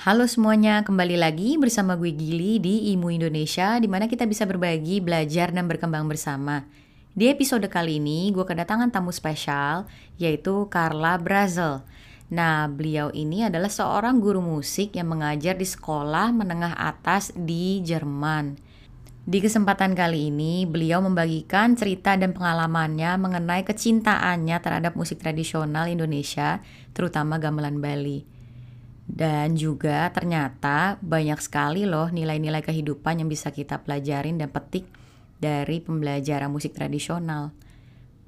Halo semuanya, kembali lagi bersama gue Gili di IMU Indonesia di mana kita bisa berbagi, belajar, dan berkembang bersama. Di episode kali ini, gue kedatangan tamu spesial, yaitu Carla Brazel. Nah, beliau ini adalah seorang guru musik yang mengajar di sekolah menengah atas di Jerman. Di kesempatan kali ini, beliau membagikan cerita dan pengalamannya mengenai kecintaannya terhadap musik tradisional Indonesia, terutama gamelan Bali. Dan juga ternyata banyak sekali loh nilai-nilai kehidupan yang bisa kita pelajarin dan petik dari pembelajaran musik tradisional.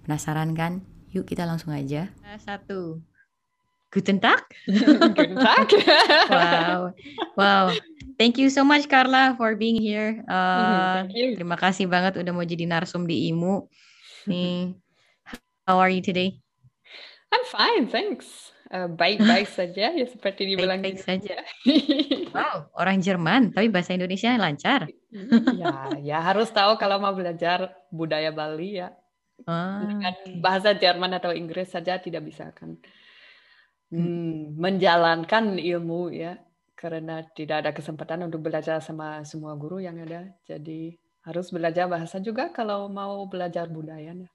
Penasaran kan? Yuk kita langsung aja. Satu. Guten Tag. Guten Tag. wow. Wow. Thank you so much Carla for being here. Uh, terima kasih banget udah mau jadi narsum di IMU. Nih. How are you today? I'm fine, thanks. Eh, baik-baik saja ya seperti dibilang baik-baik saja. wow, orang Jerman tapi bahasa Indonesia lancar. ya, ya harus tahu kalau mau belajar budaya Bali ya. Ah, Dengan bahasa Jerman atau Inggris saja tidak bisa kan hmm, hmm, menjalankan ilmu ya karena tidak ada kesempatan untuk belajar sama semua guru yang ada. Jadi harus belajar bahasa juga kalau mau belajar budayanya.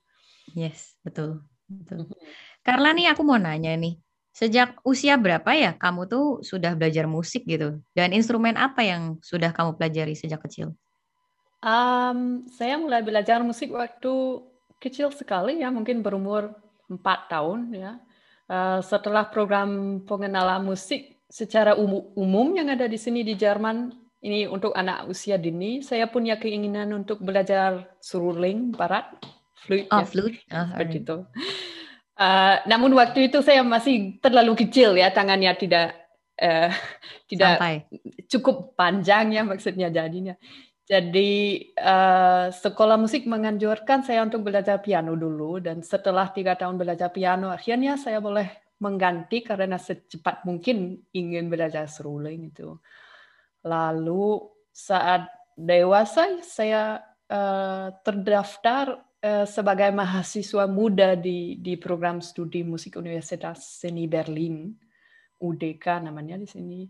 Yes, betul. Betul. Hmm. Karena nih aku mau nanya nih, Sejak usia berapa ya kamu tuh sudah belajar musik gitu? Dan instrumen apa yang sudah kamu pelajari sejak kecil? Um, saya mulai belajar musik waktu kecil sekali ya, mungkin berumur empat tahun ya. Uh, setelah program pengenalan musik secara umum, umum yang ada di sini di Jerman, ini untuk anak usia dini, saya punya keinginan untuk belajar seruling barat, flute. Oh, ya, flute. Oh, seperti right. itu. Uh, namun waktu itu saya masih terlalu kecil ya tangannya tidak uh, tidak Sampai. cukup panjang ya maksudnya jadinya. Jadi uh, sekolah musik menganjurkan saya untuk belajar piano dulu dan setelah tiga tahun belajar piano akhirnya saya boleh mengganti karena secepat mungkin ingin belajar seruling itu. Lalu saat dewasa saya uh, terdaftar sebagai mahasiswa muda di di program studi musik Universitas Seni Berlin, UDK namanya di sini.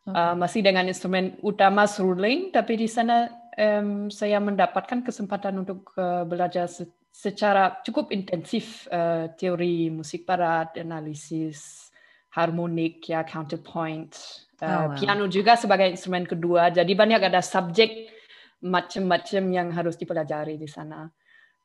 Okay. Uh, eh, masih dengan instrumen utama seruling, tapi di sana um, saya mendapatkan kesempatan untuk uh, belajar se secara cukup intensif uh, teori musik barat, analisis harmonik, ya counterpoint, uh, oh, wow. piano juga sebagai instrumen kedua. Jadi banyak ada subjek macam-macam yang harus dipelajari di sana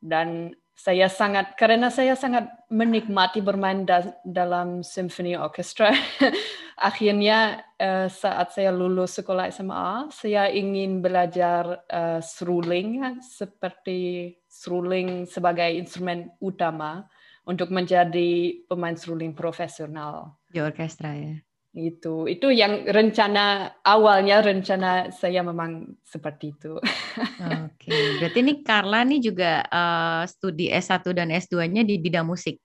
dan saya sangat karena saya sangat menikmati bermain da, dalam symphony orchestra. Akhirnya uh, saat saya lulus sekolah SMA, saya ingin belajar uh, seruling seperti seruling sebagai instrumen utama untuk menjadi pemain seruling profesional di orkestra ya itu itu yang rencana awalnya rencana saya memang seperti itu. Oke, okay. berarti ini Carla nih juga uh, studi S1 dan S2-nya di bidang musik.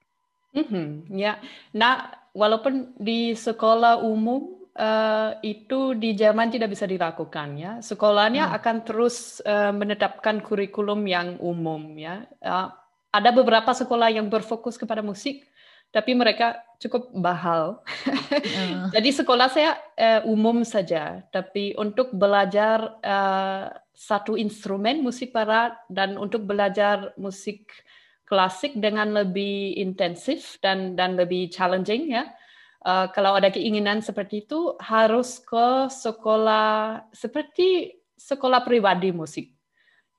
Mm-hmm, ya, nah walaupun di sekolah umum uh, itu di Jerman tidak bisa dilakukan ya, sekolahnya hmm. akan terus uh, menetapkan kurikulum yang umum ya. Uh, ada beberapa sekolah yang berfokus kepada musik, tapi mereka cukup mahal. Uh. Jadi sekolah saya uh, umum saja, tapi untuk belajar uh, satu instrumen musik barat dan untuk belajar musik klasik dengan lebih intensif dan dan lebih challenging ya. Uh, kalau ada keinginan seperti itu harus ke sekolah seperti sekolah pribadi musik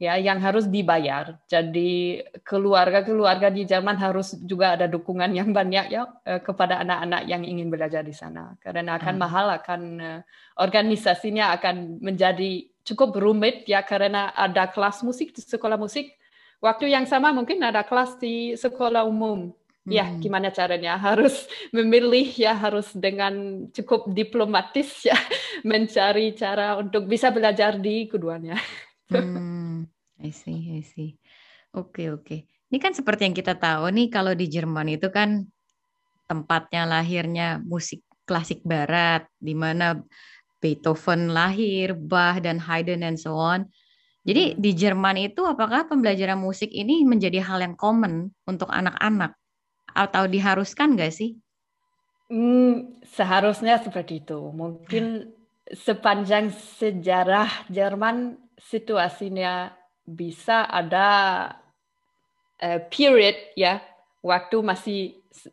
ya yang harus dibayar. Jadi keluarga-keluarga di Jerman harus juga ada dukungan yang banyak ya eh, kepada anak-anak yang ingin belajar di sana karena akan hmm. mahal akan eh, organisasinya akan menjadi cukup rumit ya karena ada kelas musik di sekolah musik. Waktu yang sama mungkin ada kelas di sekolah umum. Ya, hmm. gimana caranya? Harus memilih ya, harus dengan cukup diplomatis ya, mencari cara untuk bisa belajar di keduanya. Hmm, I see, I see. Oke, oke. Ini kan seperti yang kita tahu nih kalau di Jerman itu kan tempatnya lahirnya musik klasik barat di mana Beethoven lahir, Bach dan Haydn and so on. Jadi hmm. di Jerman itu apakah pembelajaran musik ini menjadi hal yang common untuk anak-anak atau diharuskan nggak sih? Hmm, seharusnya seperti itu. Mungkin sepanjang sejarah Jerman situasinya bisa ada uh, period ya waktu masih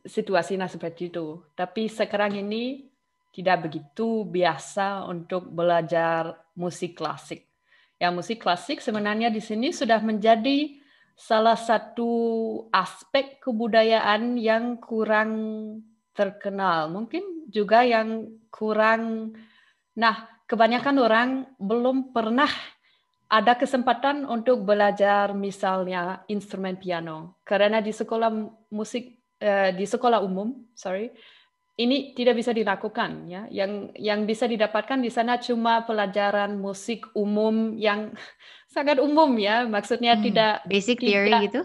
situasinya seperti itu. Tapi sekarang ini tidak begitu biasa untuk belajar musik klasik. Ya musik klasik sebenarnya di sini sudah menjadi salah satu aspek kebudayaan yang kurang terkenal. Mungkin juga yang kurang Nah, kebanyakan orang belum pernah ada kesempatan untuk belajar misalnya instrumen piano. Karena di sekolah musik uh, di sekolah umum sorry ini tidak bisa dilakukan ya. Yang yang bisa didapatkan di sana cuma pelajaran musik umum yang sangat umum ya. Maksudnya hmm, tidak basic theory tidak, gitu?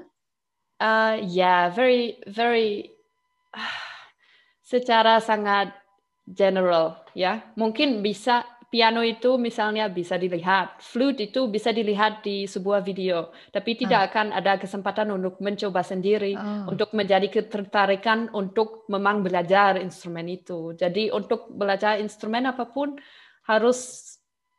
uh, ya yeah, very very uh, secara sangat general ya. Mungkin bisa piano itu misalnya bisa dilihat, flute itu bisa dilihat di sebuah video, tapi tidak ah. akan ada kesempatan untuk mencoba sendiri, oh. untuk menjadi ketertarikan untuk memang belajar instrumen itu. Jadi untuk belajar instrumen apa pun harus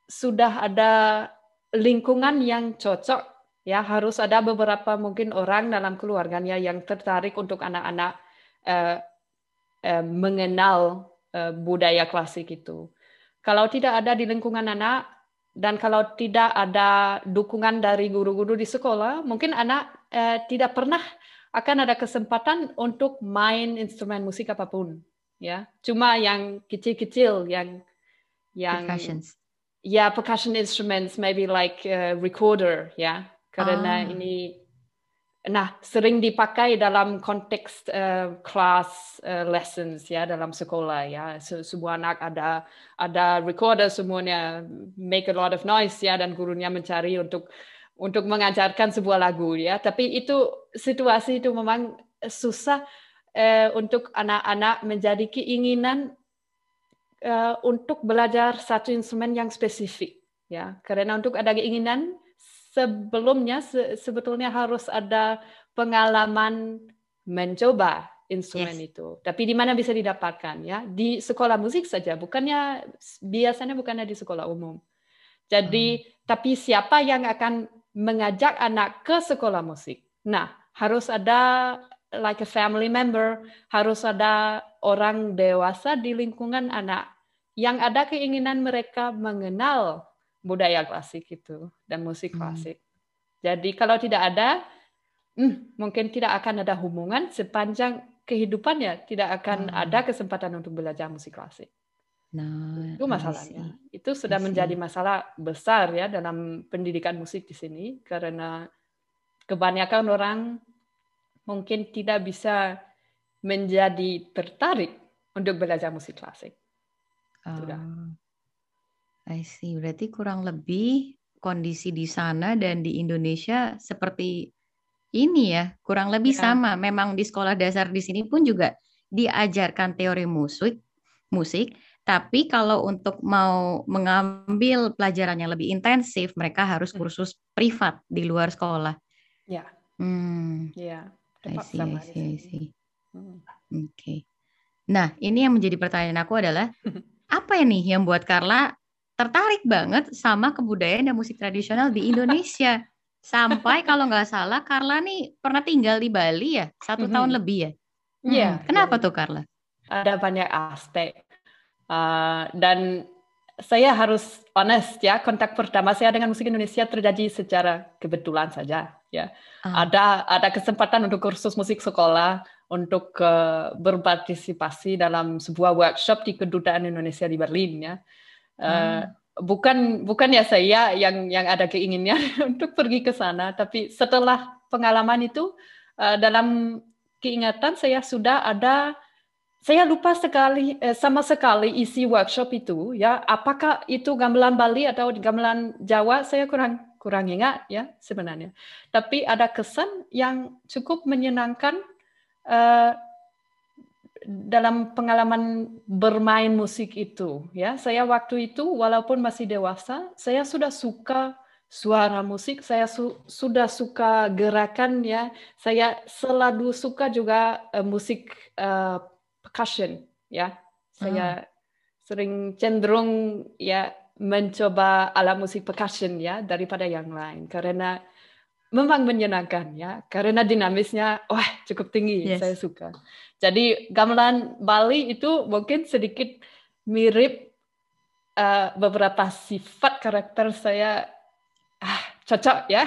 sudah ada lingkungan yang cocok, ya harus ada beberapa mungkin orang dalam keluarganya yang tertarik untuk anak-anak uh, uh, mengenal uh, budaya klasik itu. Kalau tidak ada di lingkungan anak dan kalau tidak ada dukungan dari guru-guru di sekolah, mungkin anak eh, tidak pernah akan ada kesempatan untuk main instrumen musik apa pun, ya. Cuma yang kecil-kecil, yang yang Percussions. ya percussion instruments, maybe like uh, recorder, ya. Karena ah. ini Nah, sering dipakai dalam konteks uh, kelas uh, lessons ya dalam sekolah ya. Se semua anak ada ada recorder semuanya make a lot of noise ya dan gurunya mencari untuk untuk mengajarkan sebuah lagu ya. Tapi itu situasi itu memang susah uh, untuk anak-anak menjadi keinginan uh, untuk belajar satu instrumen yang spesifik ya. Karena untuk ada keinginan sebelumnya se sebetulnya harus ada pengalaman mencoba instrumen yes. itu. Tapi di mana bisa didapatkan ya? Di sekolah musik saja, bukannya biasanya bukannya di sekolah umum. Jadi hmm. tapi siapa yang akan mengajak anak ke sekolah musik? Nah, harus ada like a family member, harus ada orang dewasa di lingkungan anak yang ada keinginan mereka mengenal budaya klasik itu dan musik hmm. klasik. Hmm. Jadi kalau tidak ada, hmm, mungkin tidak akan ada hubungan sepanjang kehidupannya tidak akan hmm. ada kesempatan untuk belajar musik klasik. Nah, itu masalahnya. Itu sudah menjadi masalah besar ya dalam pendidikan musik di sini karena kebanyakan orang mungkin tidak bisa menjadi tertarik untuk belajar musik klasik. Sudah. I see. Berarti kurang lebih kondisi di sana dan di Indonesia seperti ini ya, kurang lebih ya. sama. Memang di sekolah dasar di sini pun juga diajarkan teori musik, musik, tapi kalau untuk mau mengambil pelajaran yang lebih intensif, mereka harus hmm. kursus privat di luar sekolah. Ya. Hmm. Ya. I see, I see, I see. Hmm. Oke. Okay. Nah, ini yang menjadi pertanyaan aku adalah apa ya nih yang buat Carla tertarik banget sama kebudayaan dan musik tradisional di Indonesia. Sampai kalau nggak salah Carla nih pernah tinggal di Bali ya, satu mm-hmm. tahun lebih ya. Iya. Yeah. Kenapa tuh Carla? Ada banyak aspek. Uh, dan saya harus honest ya, kontak pertama saya dengan musik Indonesia terjadi secara kebetulan saja ya. Uh. Ada ada kesempatan untuk kursus musik sekolah untuk uh, berpartisipasi dalam sebuah workshop di kedutaan Indonesia di Berlin ya. Uh, bukan bukan ya saya yang yang ada keinginannya untuk pergi ke sana, tapi setelah pengalaman itu uh, dalam keingatan saya sudah ada saya lupa sekali eh, sama sekali isi workshop itu ya. Apakah itu gamelan Bali atau gamelan Jawa saya kurang kurang ingat ya sebenarnya. Tapi ada kesan yang cukup menyenangkan uh, dalam pengalaman bermain musik itu ya saya waktu itu walaupun masih dewasa saya sudah suka suara musik saya su sudah suka gerakan ya saya selalu suka juga uh, musik uh, percussion ya saya hmm. sering cenderung ya mencoba alat musik percussion ya daripada yang lain karena memang menyenangkan ya karena dinamisnya wah cukup tinggi yes. saya suka. Jadi gamelan Bali itu mungkin sedikit mirip uh, beberapa sifat karakter saya ah, cocok ya.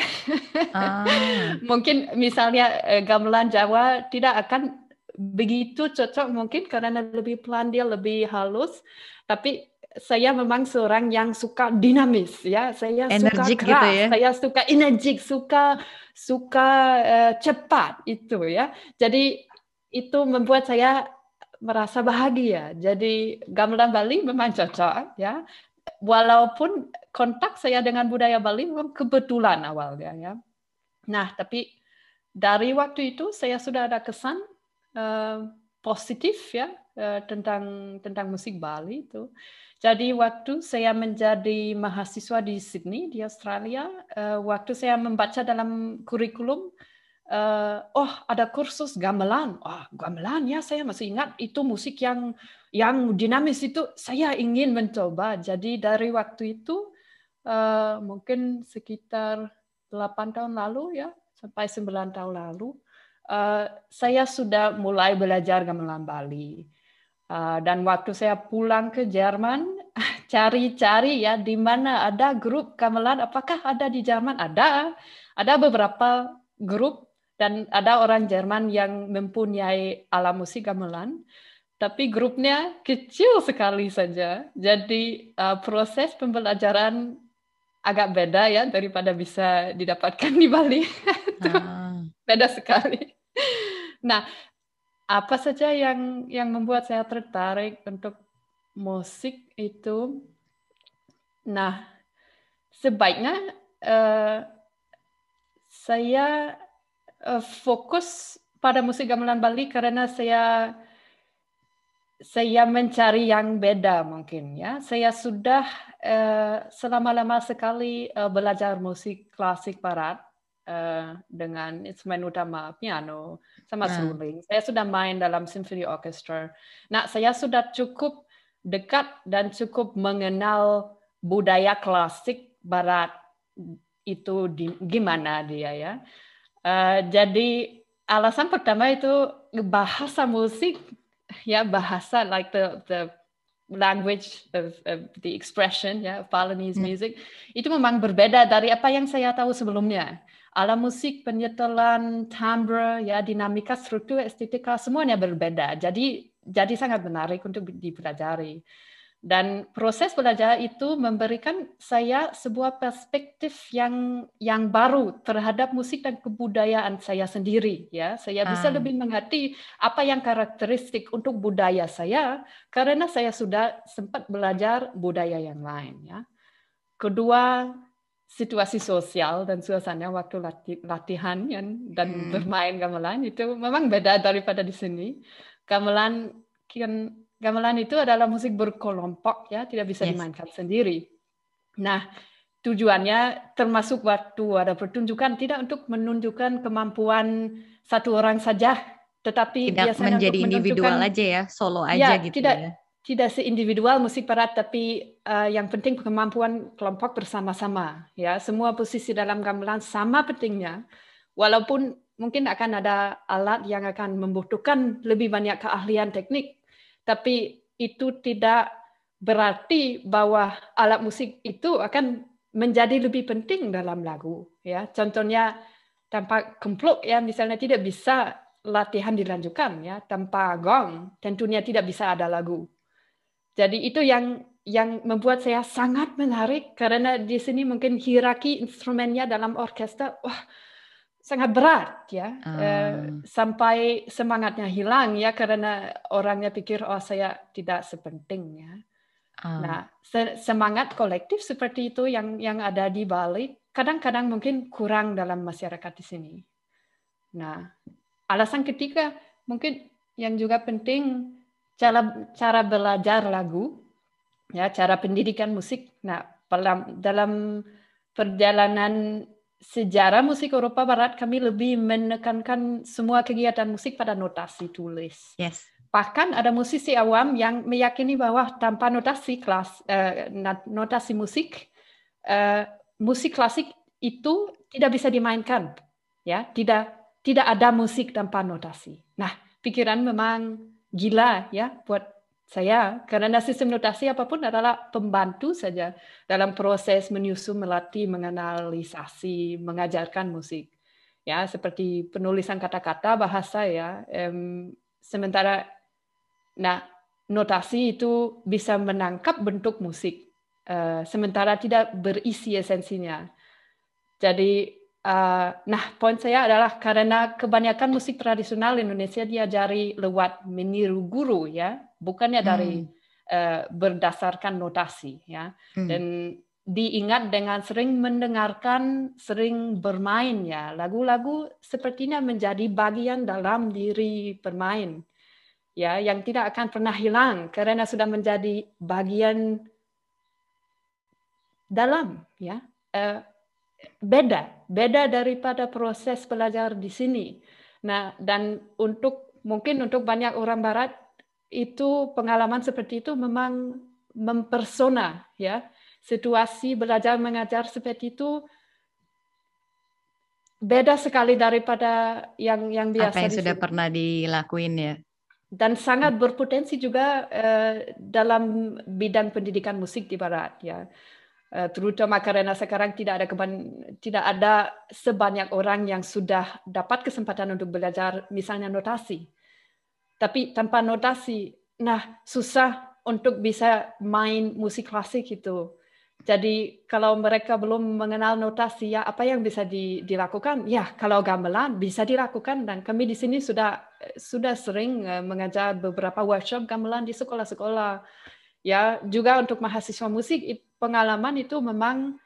Ah. mungkin misalnya uh, gamelan Jawa tidak akan begitu cocok mungkin karena lebih pelan dia lebih halus tapi saya memang seorang yang suka dinamis ya saya Energik suka keras gitu ya? saya suka energik suka suka uh, cepat itu ya jadi itu membuat saya merasa bahagia. Jadi gamelan Bali memang cocok ya. Walaupun kontak saya dengan budaya Bali memang kebetulan awalnya ya. Nah tapi dari waktu itu saya sudah ada kesan uh, positif ya uh, tentang tentang musik Bali itu. Jadi waktu saya menjadi mahasiswa di Sydney di Australia, uh, waktu saya membaca dalam kurikulum, uh, oh ada kursus gamelan, oh gamelan ya saya masih ingat itu musik yang yang dinamis itu saya ingin mencoba. Jadi dari waktu itu uh, mungkin sekitar 8 tahun lalu ya sampai 9 tahun lalu uh, saya sudah mulai belajar gamelan Bali. Uh, dan waktu saya pulang ke Jerman, cari-cari ya di mana ada grup gamelan. Apakah ada di Jerman? Ada, ada beberapa grup dan ada orang Jerman yang mempunyai alat musik gamelan. Tapi grupnya kecil sekali saja. Jadi uh, proses pembelajaran agak beda ya daripada bisa didapatkan di Bali. ah. beda sekali. Nah, apa saja yang yang membuat saya tertarik untuk musik itu? Nah, sebaiknya uh, saya uh, fokus pada musik gamelan Bali karena saya saya mencari yang beda mungkin ya. Saya sudah uh, selama-lama sekali uh, belajar musik klasik barat uh, dengan instrumen utama piano sama seruling. Saya sudah main dalam symphony orchestra. Nah, saya sudah cukup dekat dan cukup mengenal budaya klasik barat itu di, gimana dia ya. Uh, jadi alasan pertama itu bahasa musik ya bahasa like the the language of, of the expression ya Balinese hmm. music itu memang berbeda dari apa yang saya tahu sebelumnya ala musik, penyetelan, timbre, ya dinamika, struktur, estetika semuanya berbeda. Jadi jadi sangat menarik untuk dipelajari. Dan proses belajar itu memberikan saya sebuah perspektif yang yang baru terhadap musik dan kebudayaan saya sendiri. Ya, saya bisa ah. lebih mengerti apa yang karakteristik untuk budaya saya karena saya sudah sempat belajar budaya yang lain. Ya, kedua situasi sosial dan suasana waktu latihan dan hmm. bermain gamelan itu memang beda daripada di sini. Gamelan kan gamelan itu adalah musik berkelompok ya, tidak bisa yes. dimainkan sendiri. Nah, tujuannya termasuk waktu ada pertunjukan tidak untuk menunjukkan kemampuan satu orang saja, tetapi tidak biasanya menjadi individual aja ya, solo aja ya, gitu tidak, ya tidak seindividual musik barat tapi uh, yang penting kemampuan kelompok bersama-sama ya semua posisi dalam gamelan sama pentingnya walaupun mungkin akan ada alat yang akan membutuhkan lebih banyak keahlian teknik tapi itu tidak berarti bahwa alat musik itu akan menjadi lebih penting dalam lagu ya. Contohnya tanpa kempluk ya misalnya tidak bisa latihan dilanjutkan ya. Tanpa gong tentunya tidak bisa ada lagu. Jadi itu yang yang membuat saya sangat menarik karena di sini mungkin hierarki instrumennya dalam orkestra wah sangat berat ya uh. sampai semangatnya hilang ya karena orangnya pikir oh saya tidak sepenting ya. Uh. Nah semangat kolektif seperti itu yang yang ada di Bali kadang-kadang mungkin kurang dalam masyarakat di sini. Nah alasan ketiga mungkin yang juga penting cara cara belajar lagu, ya cara pendidikan musik. Nah, dalam dalam perjalanan sejarah musik Eropa Barat kami lebih menekankan semua kegiatan musik pada notasi tulis. Yes. Bahkan ada musisi awam yang meyakini bahwa tanpa notasi kelas, uh, notasi musik, uh, musik klasik itu tidak bisa dimainkan, ya, tidak tidak ada musik tanpa notasi. Nah, pikiran memang gila ya buat saya karena sistem notasi apa pun adalah pembantu saja dalam proses menyusun, melatih, menganalisasi, mengajarkan musik. Ya, seperti penulisan kata-kata bahasa ya. Um, sementara nah notasi itu bisa menangkap bentuk musik uh, sementara tidak berisi esensinya. Jadi Uh, nah, poin saya adalah karena kebanyakan musik tradisional Indonesia diajari lewat meniru guru ya, bukannya dari hmm. uh, berdasarkan notasi ya. Hmm. Dan diingat dengan sering mendengarkan, sering bermain ya. Lagu-lagu sepertinya menjadi bagian dalam diri bermain ya, yang tidak akan pernah hilang karena sudah menjadi bagian dalam ya. Uh, beda, beda daripada proses belajar di sini. Nah, dan untuk mungkin untuk banyak orang barat itu pengalaman seperti itu memang mempersona ya. Situasi belajar mengajar seperti itu beda sekali daripada yang yang biasa apa yang sudah sini. pernah dilakuin ya dan sangat berpotensi juga uh, dalam bidang pendidikan musik di barat ya Eh, terutama karena sekarang tidak ada keban, tidak ada sebanyak orang yang sudah dapat kesempatan untuk belajar misalnya notasi. Tapi tanpa notasi, nah susah untuk bisa main musik klasik itu. Jadi kalau mereka belum mengenal notasi, ya apa yang bisa di, dilakukan? Ya kalau gamelan bisa dilakukan dan kami di sini sudah sudah sering eh, mengajar beberapa workshop gamelan di sekolah-sekolah. Ya juga untuk mahasiswa musik pengalaman itu memang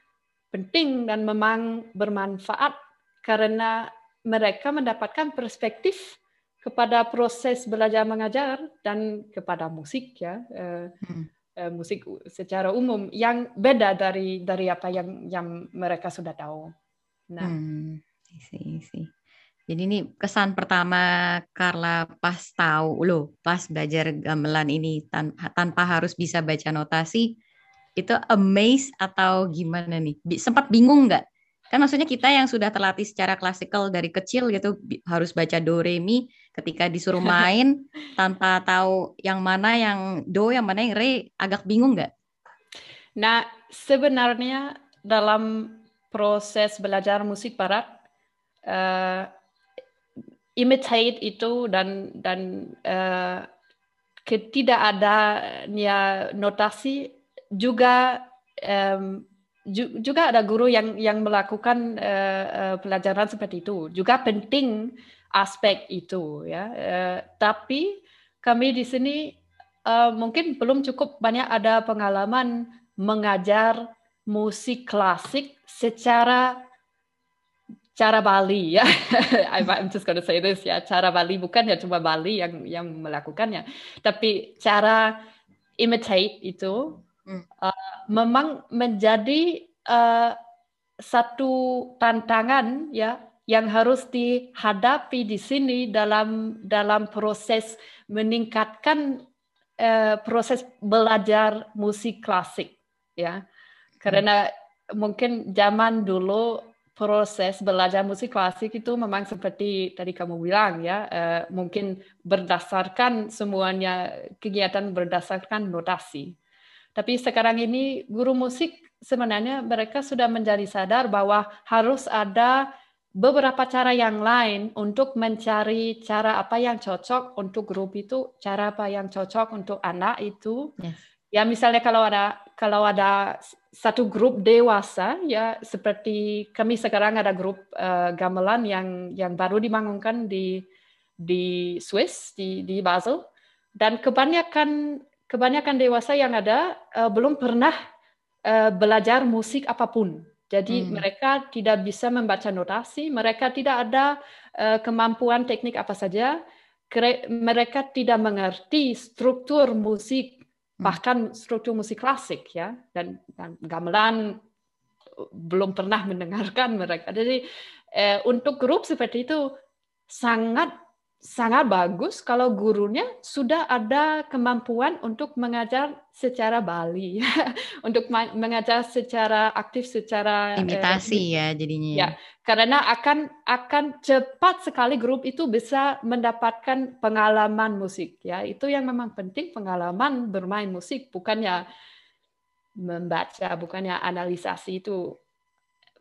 penting dan memang bermanfaat karena mereka mendapatkan perspektif kepada proses belajar mengajar dan kepada musik ya hmm. Eh, musik secara umum yang beda dari dari apa yang yang mereka sudah tahu. Nah, hmm. isi, isi. Jadi ini kesan pertama Carla pas tahu loh, pas belajar gamelan ini tan tanpa harus bisa baca notasi, itu amazed atau gimana nih? Sempat bingung nggak? Kan maksudnya kita yang sudah terlatih secara klasikal dari kecil gitu harus baca do re mi ketika disuruh main tanpa tahu yang mana yang do yang mana yang re agak bingung nggak? Nah sebenarnya dalam proses belajar musik barat uh, imitate itu dan dan uh, ketidakadanya notasi juga um, juga ada guru yang yang melakukan uh, uh, pelajaran seperti itu. Juga penting aspek itu ya. Uh, tapi kami di sini uh, mungkin belum cukup banyak ada pengalaman mengajar musik klasik secara cara Bali ya. I'm just gonna say this ya. Cara Bali bukan ya cuma Bali yang yang melakukannya, tapi cara imitate itu uh, memang menjadi uh, satu tantangan ya yang harus dihadapi di sini dalam dalam proses meningkatkan uh, proses belajar musik klasik ya karena hmm. mungkin zaman dulu proses belajar musik klasik itu memang seperti tadi kamu bilang ya uh, mungkin berdasarkan semuanya kegiatan berdasarkan notasi tapi sekarang ini guru musik sebenarnya mereka sudah menjadi sadar bahwa harus ada beberapa cara yang lain untuk mencari cara apa yang cocok untuk grup itu, cara apa yang cocok untuk anak itu. Yes. Ya misalnya kalau ada kalau ada satu grup dewasa ya seperti kami sekarang ada grup uh, gamelan yang yang baru dibangunkan di di Swiss di di Basel dan kebanyakan kebanyakan dewasa yang ada uh, belum pernah uh, belajar musik apa pun. Jadi hmm. mereka tidak bisa membaca notasi, mereka tidak ada uh, kemampuan teknik apa saja, mereka tidak mengerti struktur musik, hmm. bahkan struktur musik klasik ya, dan, dan gamelan belum pernah mendengarkan mereka. Jadi uh, untuk grup seperti itu sangat sangat bagus kalau gurunya sudah ada kemampuan untuk mengajar secara Bali, untuk mengajar secara aktif, secara eh, imitasi uh, ya jadinya. Ya, karena akan akan cepat sekali grup itu bisa mendapatkan pengalaman musik. Ya, itu yang memang penting pengalaman bermain musik, bukannya membaca, bukannya analisasi itu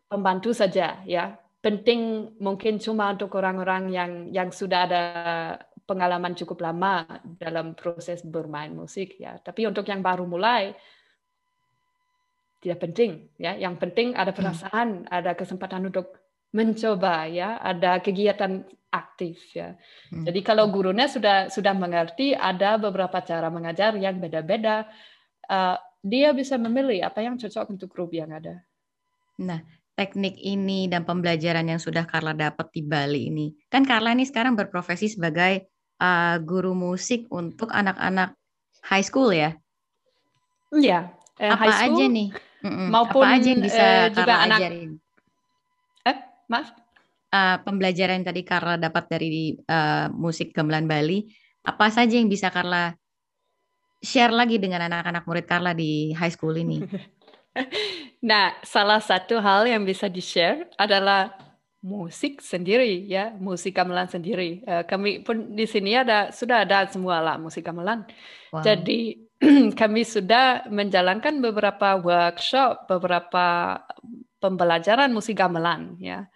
pembantu saja. Ya, penting mungkin cuma untuk orang-orang yang yang sudah ada pengalaman cukup lama dalam proses bermain musik ya. Tapi untuk yang baru mulai tidak penting ya. Yang penting ada hmm. perasaan, hmm. ada kesempatan untuk mencoba ya, ada kegiatan aktif ya. Hmm. Jadi kalau gurunya sudah sudah mengerti ada beberapa cara mengajar yang beda-beda, uh, dia bisa memilih apa yang cocok untuk grup yang ada. Nah, teknik ini dan pembelajaran yang sudah Carla dapat di Bali ini? Kan Carla ini sekarang berprofesi sebagai uh, guru musik untuk anak-anak high school ya? Iya. Uh, apa high school, aja nih? Mm-mm. Maupun apa aja yang bisa uh, juga Carla anak, ajarin? Eh, maaf? Uh, pembelajaran yang tadi Carla dapat dari uh, musik gamelan Bali, apa saja yang bisa Carla share lagi dengan anak-anak murid Carla di high school ini? Nah, salah satu hal yang bisa di-share adalah musik sendiri ya, musik gamelan sendiri. Uh, kami pun di sini ada sudah ada semua lah musik gamelan. Wow. Jadi kami sudah menjalankan beberapa workshop, beberapa pembelajaran musik gamelan ya.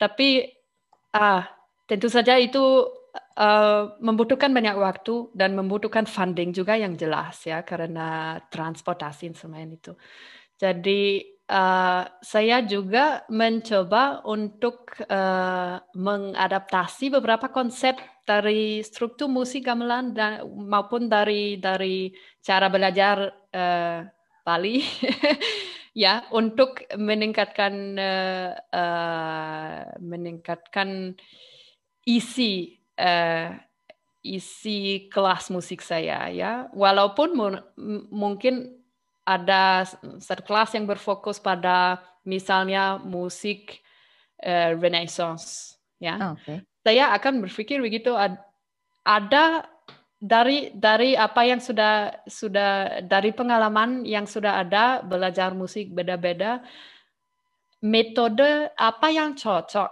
Tapi ah tentu saja itu uh, membutuhkan banyak waktu dan membutuhkan funding juga yang jelas ya karena transportasi instrumen itu. Jadi uh, saya juga mencoba untuk uh, mengadaptasi beberapa konsep dari struktur musik gamelan dan maupun dari dari cara belajar uh, Bali. Ya untuk meningkatkan uh, uh, meningkatkan isi uh, isi kelas musik saya ya. Walaupun mungkin ada satu kelas yang berfokus pada misalnya musik uh, Renaissance ya. Oh, okay. Saya akan berpikir begitu ada dari dari apa yang sudah sudah dari pengalaman yang sudah ada belajar musik beda-beda metode apa yang cocok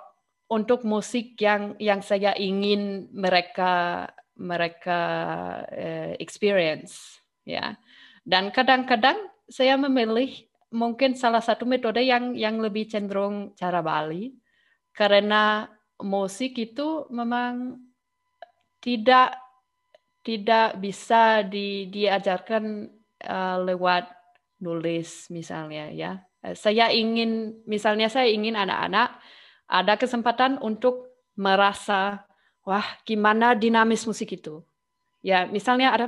untuk musik yang yang saya ingin mereka mereka uh, experience ya dan kadang-kadang saya memilih mungkin salah satu metode yang yang lebih cenderung cara Bali karena musik itu memang tidak tidak bisa di, diajarkan uh, lewat nulis misalnya ya. Saya ingin misalnya saya ingin anak-anak ada kesempatan untuk merasa wah gimana dinamis musik itu. Ya, misalnya ada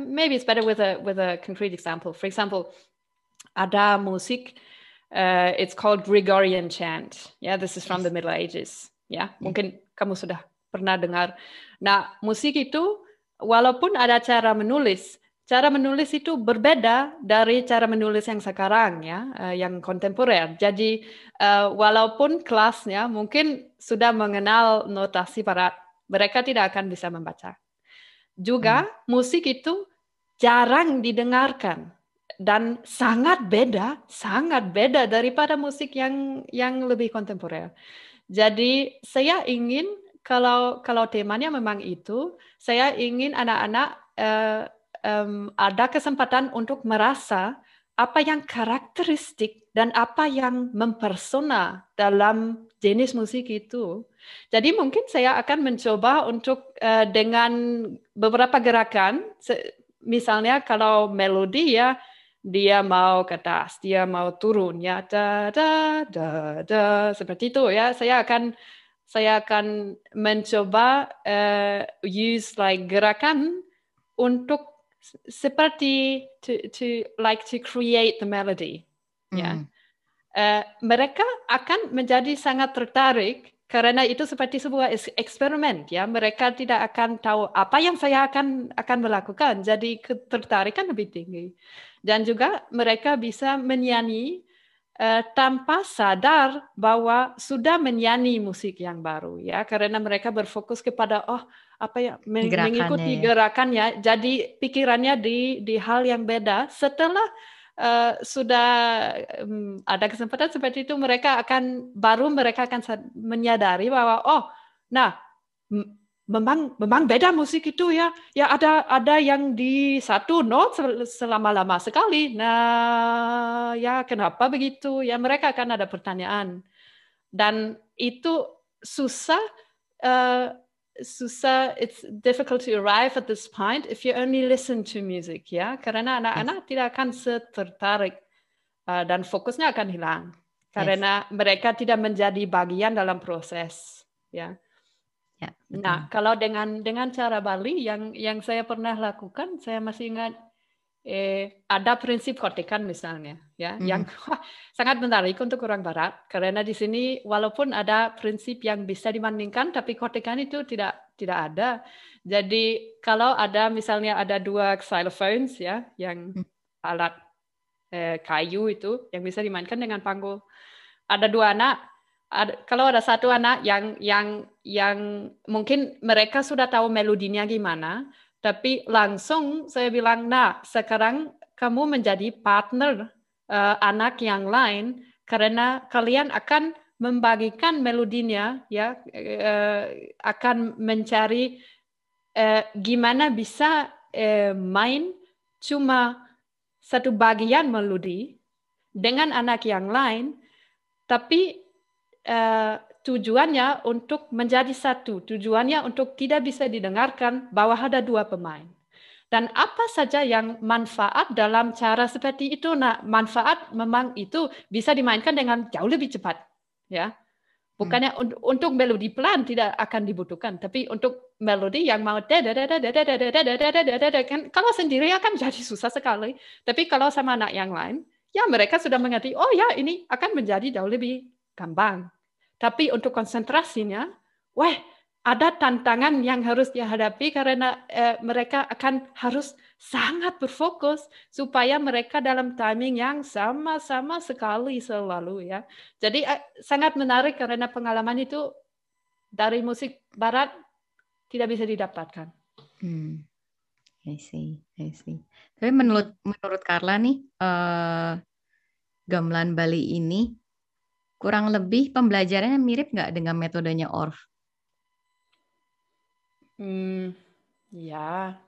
maybe it's better with a with a concrete example. For example, ada musik. Uh, it's called Gregorian chant. Yeah, this is from the Middle Ages. Ya, yeah? mungkin kamu sudah pernah dengar. Nah, musik itu walaupun ada cara menulis, cara menulis itu berbeda dari cara menulis yang sekarang ya, uh, yang kontemporer. Jadi uh, walaupun kelasnya mungkin sudah mengenal notasi para mereka tidak akan bisa membaca. Juga hmm. musik itu jarang didengarkan dan sangat beda, sangat beda daripada musik yang yang lebih kontemporer. Jadi saya ingin kalau kalau temanya memang itu, saya ingin anak-anak uh, um, ada kesempatan untuk merasa apa yang karakteristik dan apa yang mempersona dalam jenis musik itu. Jadi mungkin saya akan mencoba untuk uh, dengan beberapa gerakan, misalnya kalau melodi ya dia mau ke atas, dia mau turun ya da da da da seperti itu ya. Saya akan saya akan mencoba uh, use like gerakan untuk seperti to, to like to create the melody. Mm. Ya. Uh, mereka akan menjadi sangat tertarik karena itu seperti sebuah eksperimen ya. Mereka tidak akan tahu apa yang saya akan akan melakukan. Jadi ketertarikan lebih tinggi. Dan juga mereka bisa menyanyi uh, tanpa sadar bahwa sudah menyanyi musik yang baru ya karena mereka berfokus kepada oh apa ya mengikuti ya. gerakannya jadi pikirannya di di hal yang beda setelah uh, sudah um, ada kesempatan seperti itu mereka akan baru mereka akan menyadari bahwa oh nah memang memang beda musik itu ya. Ya ada ada yang di satu note selama lama sekali. Nah, ya kenapa begitu? Ya mereka akan ada pertanyaan. Dan itu susah uh, susah it's difficult to arrive at this point if you only listen to music ya karena anak-anak yes. tidak akan tertarik uh, dan fokusnya akan hilang karena yes. mereka tidak menjadi bagian dalam proses ya Ya, Nah, kalau dengan dengan cara Bali yang yang saya pernah lakukan, saya masih ingat eh, ada prinsip kotekan misalnya, ya, mm. yang sangat menarik untuk orang Barat karena di sini walaupun ada prinsip yang bisa dibandingkan, tapi kotekan itu tidak tidak ada. Jadi kalau ada misalnya ada dua xylophones ya, yang mm. alat eh, kayu itu yang bisa dimainkan dengan panggul, ada dua anak ada, kalau ada satu anak yang yang yang mungkin mereka sudah tahu melodinya gimana, tapi langsung saya bilang, nah sekarang kamu menjadi partner uh, anak yang lain karena kalian akan membagikan melodinya, ya uh, akan mencari uh, gimana bisa uh, main cuma satu bagian melodi dengan anak yang lain, tapi uh, tujuannya untuk menjadi satu, tujuannya untuk tidak bisa didengarkan bahwa ada dua pemain. Dan apa saja yang manfaat dalam cara seperti itu, nah manfaat memang itu bisa dimainkan dengan jauh lebih cepat, ya. Bukannya hmm. untuk melodi pelan tidak akan dibutuhkan, tapi untuk melodi yang mau kan kalau sendiri akan jadi susah sekali. Tapi kalau sama anak yang lain, ya mereka sudah mengerti, oh ya ini akan menjadi jauh lebih gampang. Tapi untuk konsentrasinya, wah ada tantangan yang harus dihadapi karena eh, mereka akan harus sangat berfokus supaya mereka dalam timing yang sama-sama sekali selalu ya. Jadi eh, sangat menarik karena pengalaman itu dari musik barat tidak bisa didapatkan. Hmm. I see, I see. Tapi menurut menurut Carla nih, uh, gamelan Bali ini kurang lebih pembelajarannya mirip nggak dengan metodenya Orff? Hmm, ya,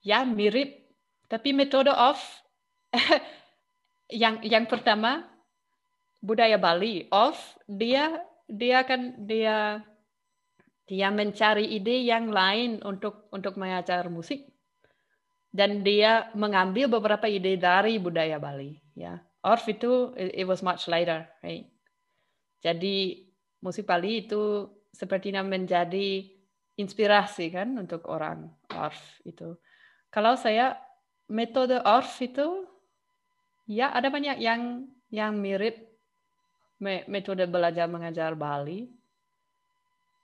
ya mirip. Tapi metode Orff yang yang pertama budaya Bali. Orff dia dia kan dia dia mencari ide yang lain untuk untuk mengajar musik dan dia mengambil beberapa ide dari budaya Bali ya Orff itu it was much later, right? Jadi musik Bali itu sepertinya menjadi inspirasi kan untuk orang Orff itu. Kalau saya metode Orff itu ya ada banyak yang yang mirip metode belajar mengajar Bali,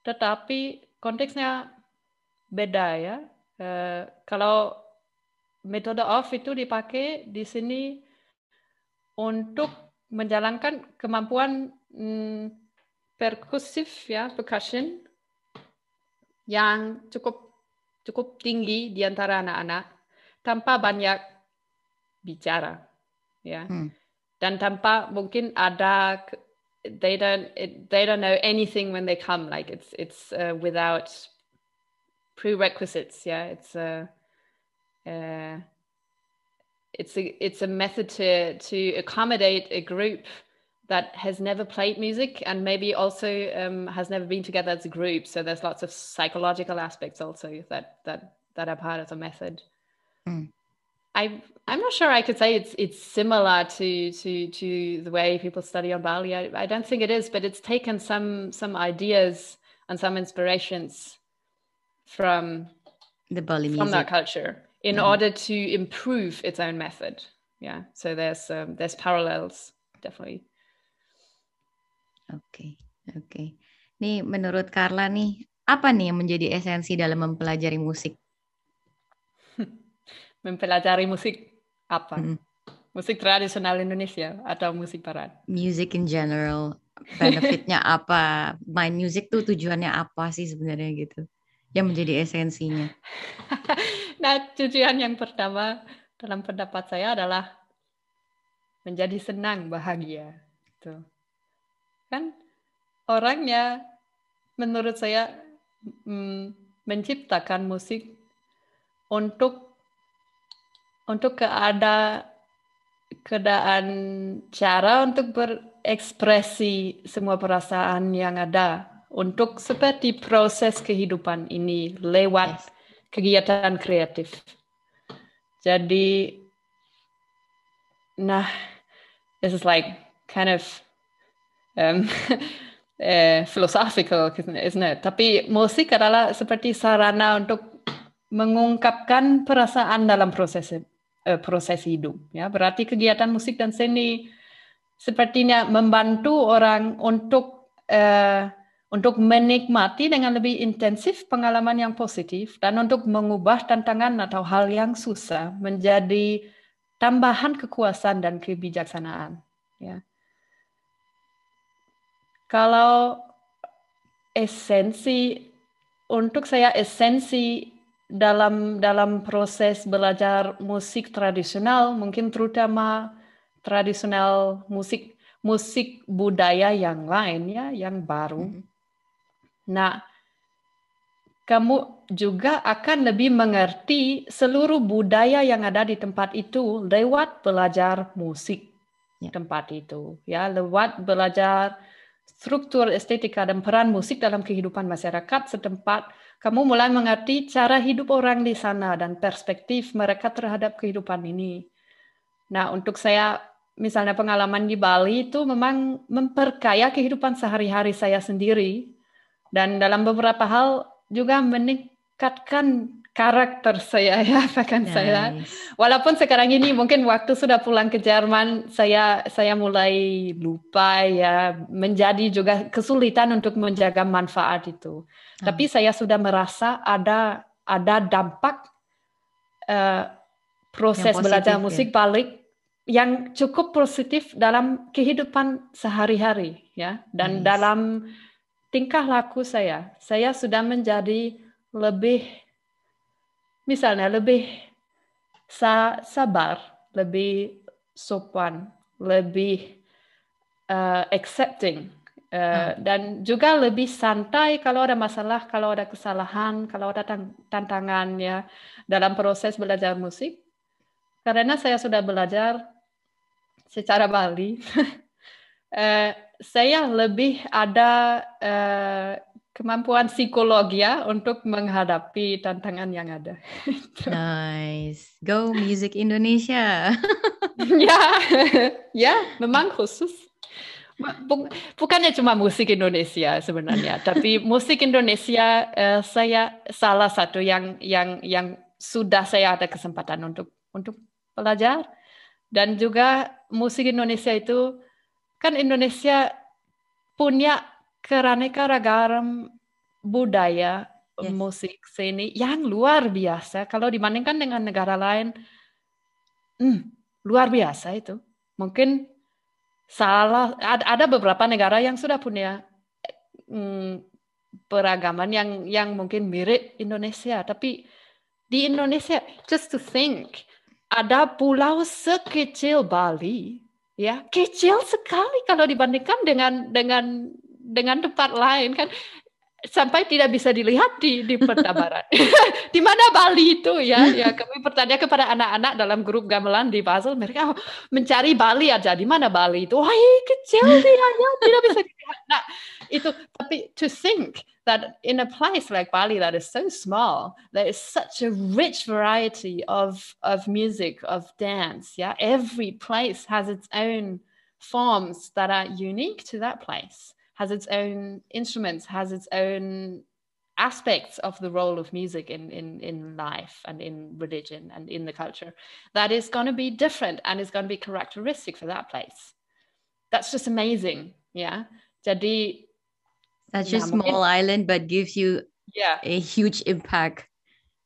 tetapi konteksnya beda ya. Uh, kalau metode Orff itu dipakai di sini untuk menjalankan kemampuan hmm, perkusif ya percussion yang cukup cukup tinggi di antara anak-anak tanpa banyak bicara ya hmm. dan tanpa mungkin ada they don't they don't know anything when they come like it's it's uh, without prerequisites yeah it's uh, uh, it's a it's a method to to accommodate a group that has never played music and maybe also um, has never been together as a group. So there's lots of psychological aspects also that that that are part of the method. Mm. I I'm not sure I could say it's it's similar to to to the way people study on Bali. I, I don't think it is, but it's taken some some ideas and some inspirations from the Bali music. from that culture in mm. order to improve its own method. Yeah, so there's um, there's parallels definitely. Oke, okay, oke. Okay. Nih menurut Carla nih, apa nih yang menjadi esensi dalam mempelajari musik? mempelajari musik apa? Hmm. musik tradisional Indonesia atau musik barat? Music in general, benefitnya apa? Main music tuh tujuannya apa sih sebenarnya gitu? Yang menjadi esensinya. nah, tujuan yang pertama dalam pendapat saya adalah menjadi senang, bahagia. Tuh. Kan orangnya menurut saya mm, menciptakan musik untuk untuk keada keadaan cara untuk berekspresi semua perasaan yang ada untuk seperti proses kehidupan ini lewat yes. Kegiatan kreatif. Jadi, nah, this is like kind of um, uh, philosophical, isn't it? Tapi musik adalah seperti sarana untuk mengungkapkan perasaan dalam proses uh, proses hidup. Ya, berarti kegiatan musik dan seni sepertinya membantu orang untuk uh, untuk menikmati dengan lebih intensif pengalaman yang positif dan untuk mengubah tantangan atau hal yang susah menjadi tambahan kekuasaan dan kebijaksanaan. Ya. Kalau esensi untuk saya esensi dalam dalam proses belajar musik tradisional mungkin terutama tradisional musik musik budaya yang lain ya yang baru. Mm -hmm. Nah, kamu juga akan lebih mengerti seluruh budaya yang ada di tempat itu lewat belajar musik ya. tempat itu ya lewat belajar struktur estetika dan peran musik dalam kehidupan masyarakat setempat kamu mulai mengerti cara hidup orang di sana dan perspektif mereka terhadap kehidupan ini. Nah, untuk saya misalnya pengalaman di Bali itu memang memperkaya kehidupan sehari-hari saya sendiri dan dalam beberapa hal juga meningkatkan karakter saya ya bahkan nice. saya walaupun sekarang ini mungkin waktu sudah pulang ke Jerman saya saya mulai lupa ya menjadi juga kesulitan untuk menjaga manfaat itu hmm. tapi saya sudah merasa ada ada dampak uh, proses positif, belajar musik ya? balik yang cukup positif dalam kehidupan sehari-hari ya dan nice. dalam tingkah laku saya saya sudah menjadi lebih misalnya lebih sa sabar, lebih sopan, lebih uh, accepting uh, hmm. dan juga lebih santai kalau ada masalah, kalau ada kesalahan, kalau ada tantangan ya dalam proses belajar musik. Karena saya sudah belajar secara Bali, uh, saya lebih ada uh, kemampuan psikologi ya untuk menghadapi tantangan yang ada. nice. Go Music Indonesia. ya, ya, memang khusus. Bukannya cuma musik Indonesia sebenarnya, tapi musik Indonesia uh, saya salah satu yang yang yang sudah saya ada kesempatan untuk untuk belajar dan juga musik Indonesia itu kan Indonesia punya keraneka ragam budaya yes. musik seni yang luar biasa. Kalau dibandingkan dengan negara lain hmm, luar biasa itu. Mungkin salah ada beberapa negara yang sudah punya hmm, peragaman yang yang mungkin mirip Indonesia. Tapi di Indonesia just to think ada pulau sekecil Bali ya kecil sekali kalau dibandingkan dengan dengan dengan tempat lain kan sampai tidak bisa dilihat di di barat. di mana Bali itu ya? Ya kami bertanya kepada anak-anak dalam grup gamelan di Basel, mereka oh, mencari Bali aja. Di mana Bali itu? Wah, kecil dia ya, tidak bisa dilihat. Nah, itu tapi to think that in a place like Bali that is so small, there is such a rich variety of of music, of dance. Yeah, every place has its own forms that are unique to that place has its own instruments, has its own aspects of the role of music in, in, in life and in religion and in the culture that is going to be different and is going to be characteristic for that place. That's just amazing. Yeah. Jadi such a small island but gives you yeah. a huge impact.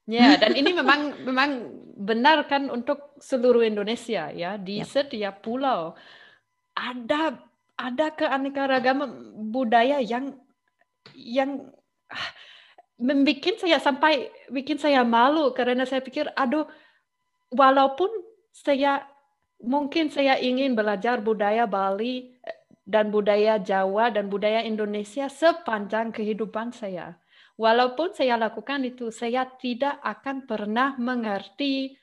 yeah, dan ini memang memang benar kan untuk seluruh Indonesia ya di yep. setiap pulau ada ada keanekaragaman budaya yang yang ah, membuat saya sampai bikin saya malu karena saya pikir aduh walaupun saya mungkin saya ingin belajar budaya Bali dan budaya Jawa dan budaya Indonesia sepanjang kehidupan saya. Walaupun saya lakukan itu, saya tidak akan pernah mengerti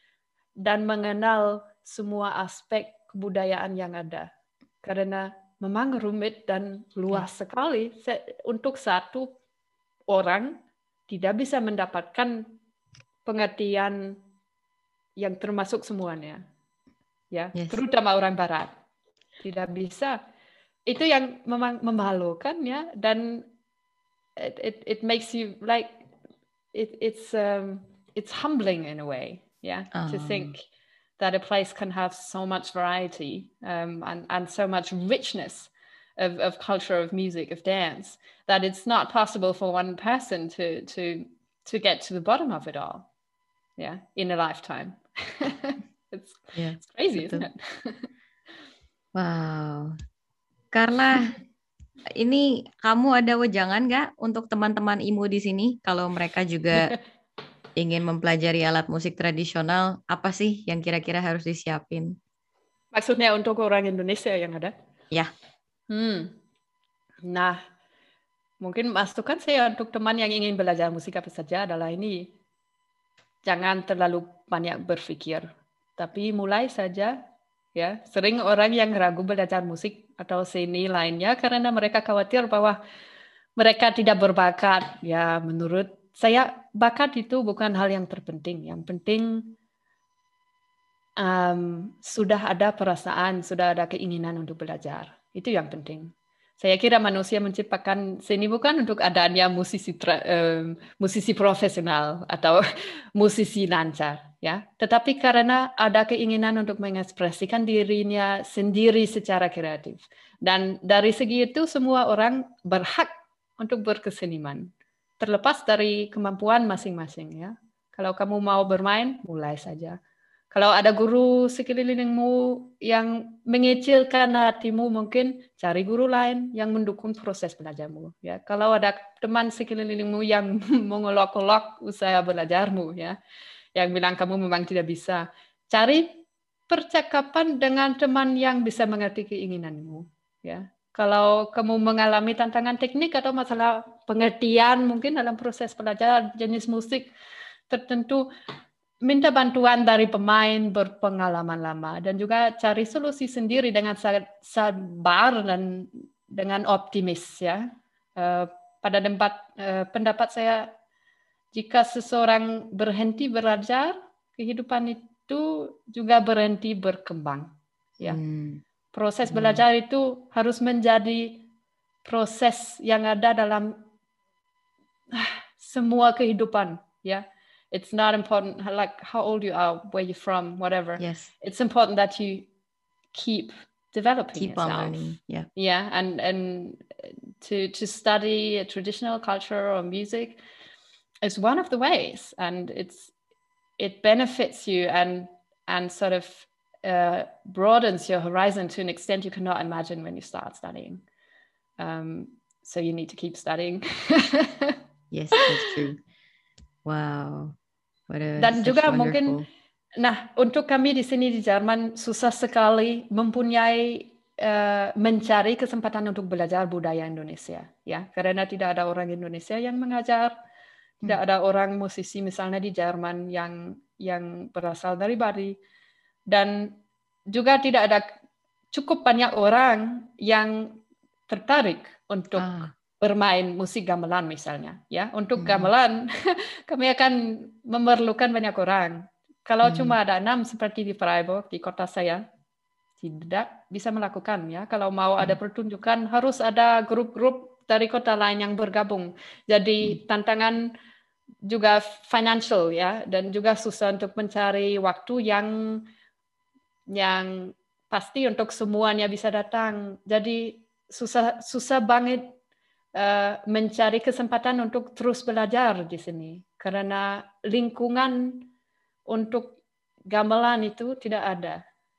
dan mengenal semua aspek kebudayaan yang ada. Karena memang rumit dan luas ya. sekali. Untuk satu orang tidak bisa mendapatkan pengertian yang termasuk semuanya. Ya, yes. terutama orang barat. Tidak bisa. Itu yang memang memalukan ya. Dan it, it, it makes you like it, it's um, it's humbling in a way yeah um. to think that a place can have so much variety um, and, and so much richness of, of culture of music of dance that it's not possible for one person to to to get to the bottom of it all yeah in a lifetime. It's, yeah, it's crazy isn't it? Wow Carla ini kamu ada wejangan nggak untuk teman-teman IMU di sini kalau mereka juga ingin mempelajari alat musik tradisional, apa sih yang kira-kira harus disiapin? Maksudnya untuk orang Indonesia yang ada? Ya. Hmm. Nah, mungkin masukan saya untuk teman yang ingin belajar musik apa saja adalah ini. Jangan terlalu banyak berpikir, tapi mulai saja ya. Sering orang yang ragu belajar musik atau seni lainnya karena mereka khawatir bahwa mereka tidak berbakat. Ya, menurut saya bakat itu bukan hal yang terpenting. Yang penting um, sudah ada perasaan, sudah ada keinginan untuk belajar. Itu yang penting. Saya kira manusia menciptakan seni bukan untuk adanya musisi um, musisi profesional atau musisi lancar, ya. Tetapi karena ada keinginan untuk mengekspresikan dirinya sendiri secara kreatif. Dan dari segi itu semua orang berhak untuk berkeseniman, terlepas dari kemampuan masing-masing, ya. Kalau kamu mau bermain, mulai saja. Kalau ada guru sekelilingmu yang mengecilkan hatimu, mungkin cari guru lain yang mendukung proses belajarmu. Ya, kalau ada teman sekelilingmu yang mengolok-olok usaha belajarmu, ya, yang bilang kamu memang tidak bisa, cari percakapan dengan teman yang bisa mengerti keinginanmu. Ya, kalau kamu mengalami tantangan teknik atau masalah pengertian mungkin dalam proses belajar jenis musik tertentu minta bantuan dari pemain berpengalaman lama dan juga cari solusi sendiri dengan sabar dan dengan optimis ya. Uh, pada tempat uh, pendapat saya jika seseorang berhenti belajar, kehidupan itu juga berhenti berkembang. Ya. Hmm. Proses hmm. belajar itu harus menjadi proses yang ada dalam uh, semua kehidupan ya it's not important like how old you are where you're from whatever. Yes. It's important that you keep developing keep yourself. on learning. Yeah. Yeah and and to to study a traditional culture or music is one of the ways and it's it benefits you and and sort of uh, broadens your horizon to an extent you cannot imagine when you start studying. Um, so you need to keep studying. Yes that's true. Wow Dan juga wonderful. mungkin, nah untuk kami di sini di Jerman susah sekali mempunyai uh, mencari kesempatan untuk belajar budaya Indonesia, ya karena tidak ada orang Indonesia yang mengajar, hmm. tidak ada orang musisi misalnya di Jerman yang yang berasal dari Bali, dan juga tidak ada cukup banyak orang yang tertarik untuk ah bermain musik gamelan misalnya ya untuk hmm. gamelan kami akan memerlukan banyak orang kalau hmm. cuma ada enam seperti di Freiburg di kota saya tidak bisa melakukan ya kalau mau hmm. ada pertunjukan harus ada grup-grup dari kota lain yang bergabung jadi hmm. tantangan juga financial ya dan juga susah untuk mencari waktu yang yang pasti untuk semuanya bisa datang jadi susah susah banget mencari kesempatan untuk terus belajar di sini karena lingkungan untuk gamelan itu tidak ada,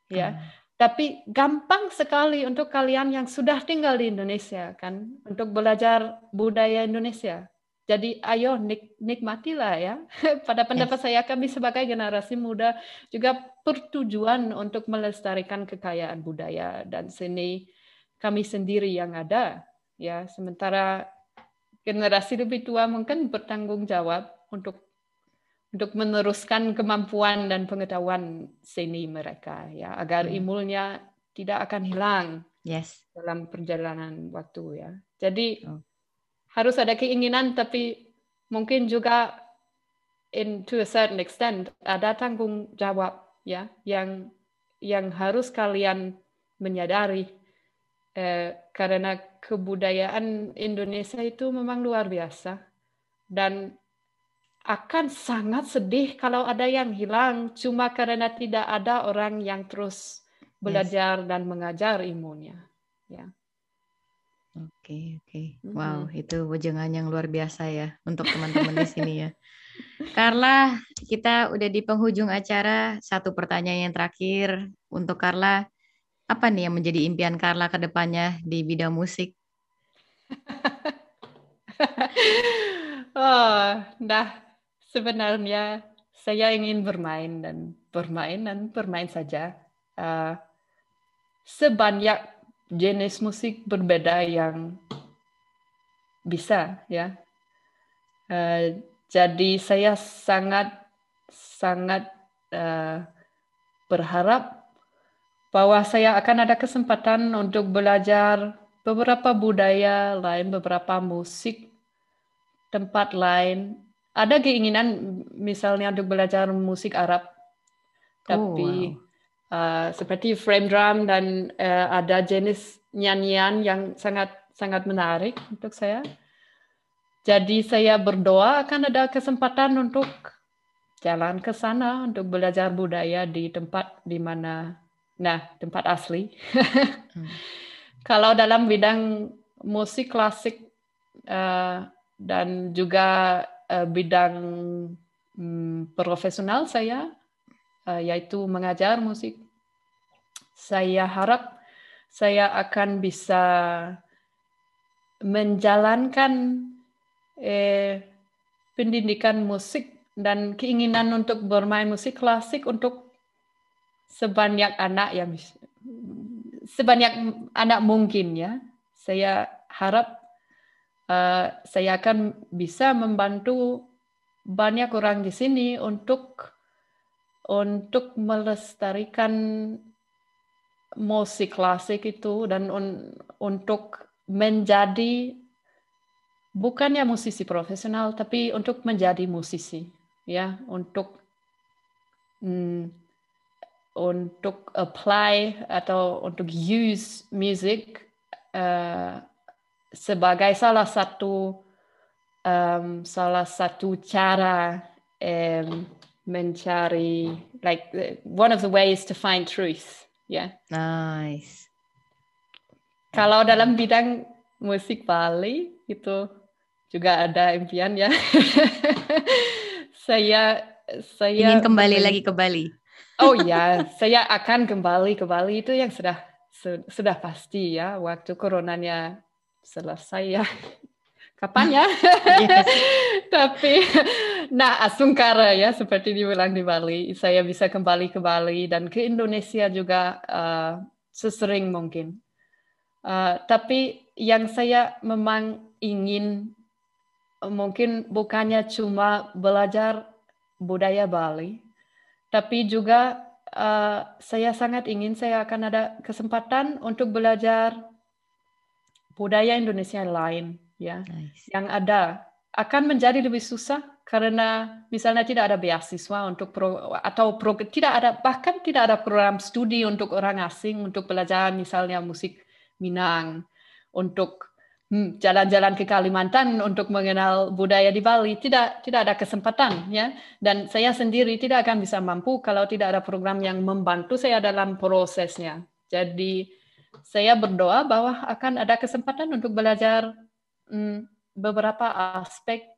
ya. Hmm. Tapi gampang sekali untuk kalian yang sudah tinggal di Indonesia kan untuk belajar budaya Indonesia. Jadi ayo nik nikmatilah ya. Pada pendapat yes. saya kami sebagai generasi muda juga bertujuan untuk melestarikan kekayaan budaya dan seni kami sendiri yang ada ya. Sementara generasi lebih tua mungkin bertanggung jawab untuk untuk meneruskan kemampuan dan pengetahuan seni mereka ya agar hmm. ilmunya tidak akan hilang yes dalam perjalanan waktu ya jadi oh. harus ada keinginan tapi mungkin juga in to a certain extent ada tanggung jawab ya yang yang harus kalian menyadari eh, karena kebudayaan Indonesia itu memang luar biasa dan akan sangat sedih kalau ada yang hilang cuma karena tidak ada orang yang terus belajar yes. dan mengajar ilmunya. Ya. Oke, oke. Wow, mm-hmm. itu wejangan yang luar biasa ya untuk teman-teman di sini ya. Carla, kita udah di penghujung acara. Satu pertanyaan yang terakhir untuk Carla. Apa nih yang menjadi impian Carla ke depannya di bidang musik? oh, nah sebenarnya saya ingin bermain dan bermain dan bermain saja. Uh, sebanyak jenis musik berbeda yang bisa ya. Uh, jadi saya sangat sangat uh, berharap bahwa saya akan ada kesempatan untuk belajar beberapa budaya lain, beberapa musik tempat lain ada keinginan misalnya untuk belajar musik Arab, tapi oh, wow. uh, seperti frame drum dan uh, ada jenis nyanyian yang sangat sangat menarik untuk saya. Jadi saya berdoa akan ada kesempatan untuk jalan ke sana untuk belajar budaya di tempat di mana, nah tempat asli. hmm. Kalau dalam bidang musik klasik uh, dan juga uh, bidang um, profesional saya, uh, yaitu mengajar musik. Saya harap saya akan bisa menjalankan eh, pendidikan musik dan keinginan untuk bermain musik klasik untuk sebanyak anak yang sebanyak anak mungkin ya. Saya harap uh, saya akan bisa membantu banyak orang di sini untuk untuk melestarikan musik klasik itu dan un, untuk menjadi bukannya musisi profesional tapi untuk menjadi musisi ya untuk mm, untuk apply atau untuk use music uh, sebagai salah satu um, salah satu cara um, mencari like one of the ways to find truth ya yeah. nice. Kalau dalam bidang musik Bali itu juga ada impian ya. Saya saya ingin kembali lagi ke Bali oh ya saya akan kembali ke Bali itu yang sudah sudah pasti ya waktu coronanya selesai ya. Kapan ya? yes. Tapi, nah asungkara ya seperti dibilang di Bali, saya bisa kembali ke Bali dan ke Indonesia juga uh, sesering mungkin. Uh, tapi yang saya memang ingin mungkin bukannya cuma belajar budaya Bali, tapi juga uh, saya sangat ingin saya akan ada kesempatan untuk belajar budaya Indonesia lain ya nice. yang ada akan menjadi lebih susah karena misalnya tidak ada beasiswa untuk pro, atau pro, tidak ada bahkan tidak ada program studi untuk orang asing untuk belajar misalnya musik Minang untuk hmm, jalan-jalan ke Kalimantan untuk mengenal budaya di Bali tidak tidak ada kesempatan ya. Dan saya sendiri tidak akan bisa mampu kalau tidak ada program yang membantu saya dalam prosesnya. Jadi saya berdoa bahwa akan ada kesempatan untuk belajar hmm, beberapa aspek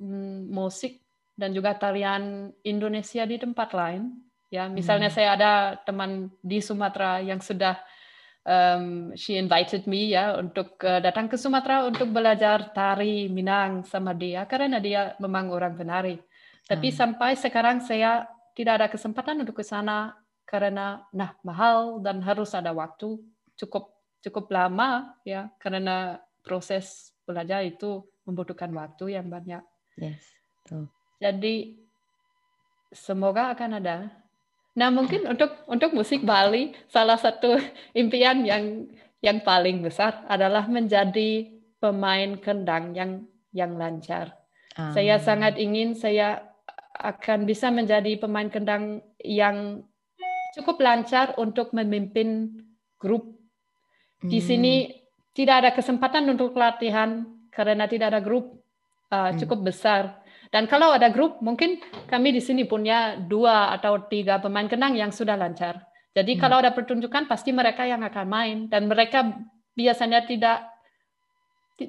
hmm, musik dan juga tarian Indonesia di tempat lain. Ya, misalnya hmm. saya ada teman di Sumatera yang sudah um, she invited me ya untuk uh, datang ke Sumatera untuk belajar tari Minang sama dia karena dia memang orang penari. Tapi hmm. sampai sekarang saya tidak ada kesempatan untuk ke sana karena nah mahal dan harus ada waktu cukup cukup lama ya karena proses belajar itu membutuhkan waktu yang banyak. Yes. Tuh. Jadi semoga akan ada Nah, mungkin untuk untuk musik Bali salah satu impian yang yang paling besar adalah menjadi pemain kendang yang yang lancar. Um. Saya sangat ingin saya akan bisa menjadi pemain kendang yang cukup lancar untuk memimpin grup. Di hmm. sini tidak ada kesempatan untuk latihan karena tidak ada grup uh, cukup besar. Dan kalau ada grup, mungkin kami di sini punya dua atau tiga pemain kenang yang sudah lancar. Jadi hmm. kalau ada pertunjukan, pasti mereka yang akan main. Dan mereka biasanya tidak,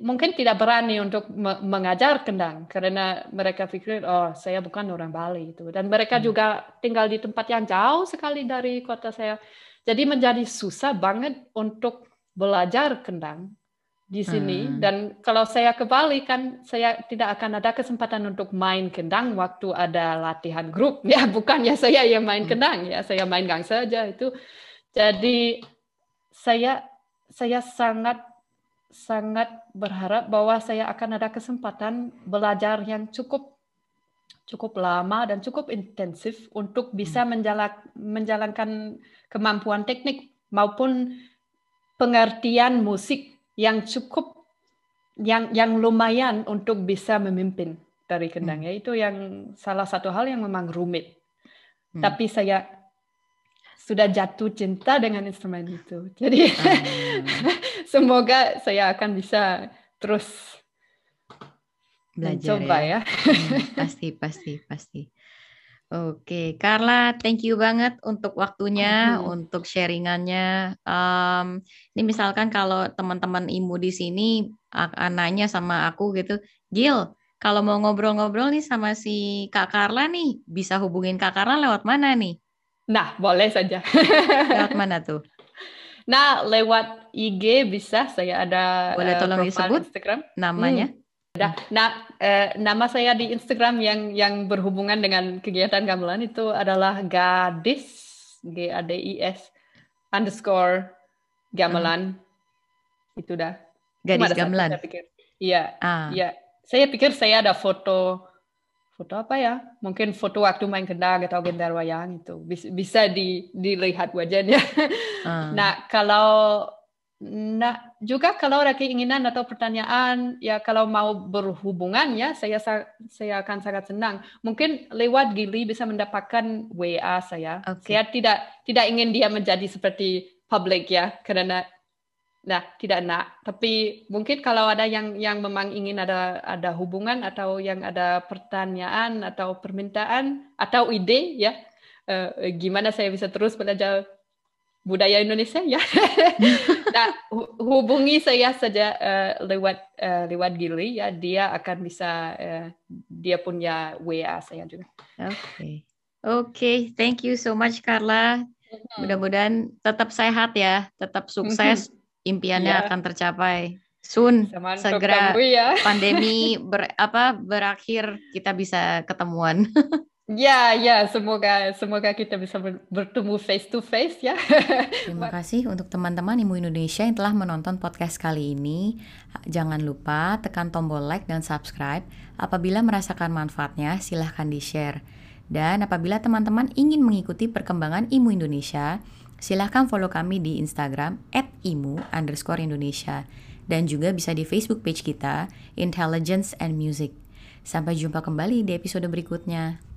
mungkin tidak berani untuk mengajar kendang. Karena mereka pikir, oh saya bukan orang Bali. itu. Dan mereka hmm. juga tinggal di tempat yang jauh sekali dari kota saya. Jadi menjadi susah banget untuk belajar kendang di sini hmm. dan kalau saya ke Bali kan saya tidak akan ada kesempatan untuk main kendang waktu ada latihan grup ya bukan ya saya yang main hmm. kendang ya saya main gang saja itu jadi saya saya sangat sangat berharap bahwa saya akan ada kesempatan belajar yang cukup cukup lama dan cukup intensif untuk bisa hmm. menjalan, menjalankan kemampuan teknik maupun pengertian musik yang cukup yang yang lumayan untuk bisa memimpin dari kendang hmm. itu yang salah satu hal yang memang rumit hmm. tapi saya sudah jatuh cinta dengan instrumen itu jadi hmm. semoga saya akan bisa terus belajar ya, ya. Hmm, pasti pasti pasti Oke, Carla, thank you banget untuk waktunya, uh-huh. untuk sharingannya. Um, ini misalkan kalau teman-teman imu di sini akan nanya sama aku gitu, Gil, kalau mau ngobrol-ngobrol nih sama si Kak Carla nih, bisa hubungin Kak Carla lewat mana nih? Nah, boleh saja. lewat mana tuh? Nah, lewat IG bisa. Saya ada boleh tolong disebut Instagram namanya. Hmm. Nah, nah eh, nama saya di Instagram yang yang berhubungan dengan kegiatan gamelan itu adalah gadis G A D I S underscore gamelan hmm. itu dah. Gadis gamelan. Iya, ah. iya. Saya pikir saya ada foto foto apa ya? Mungkin foto waktu main kendang atau gendar wayang itu bisa, bisa di, dilihat wajahnya. Ah. Nah, kalau Nah, juga kalau ada keinginan atau pertanyaan, ya kalau mau berhubungan ya, saya saya akan sangat senang. Mungkin lewat Gili bisa mendapatkan WA saya. Okay. Saya tidak tidak ingin dia menjadi seperti public ya, karena nah tidak nak. Tapi mungkin kalau ada yang yang memang ingin ada ada hubungan atau yang ada pertanyaan atau permintaan atau ide ya, uh, gimana saya bisa terus belajar budaya Indonesia ya. nah, hubungi saya saja uh, lewat uh, lewat Gili ya. Dia akan bisa uh, dia punya WA saya juga. Oke. Okay. Oke, okay, thank you so much Carla. Mudah-mudahan tetap sehat ya, tetap sukses. Impiannya yeah. akan tercapai. Soon segera ya. pandemi ber, apa berakhir kita bisa ketemuan. Ya, ya, semoga semoga kita bisa bertemu face to face ya. Terima kasih untuk teman-teman Imu Indonesia yang telah menonton podcast kali ini. Jangan lupa tekan tombol like dan subscribe. Apabila merasakan manfaatnya, silahkan di-share. Dan apabila teman-teman ingin mengikuti perkembangan Imu Indonesia, silahkan follow kami di Instagram @imu underscore Indonesia dan juga bisa di Facebook page kita Intelligence and Music. Sampai jumpa kembali di episode berikutnya.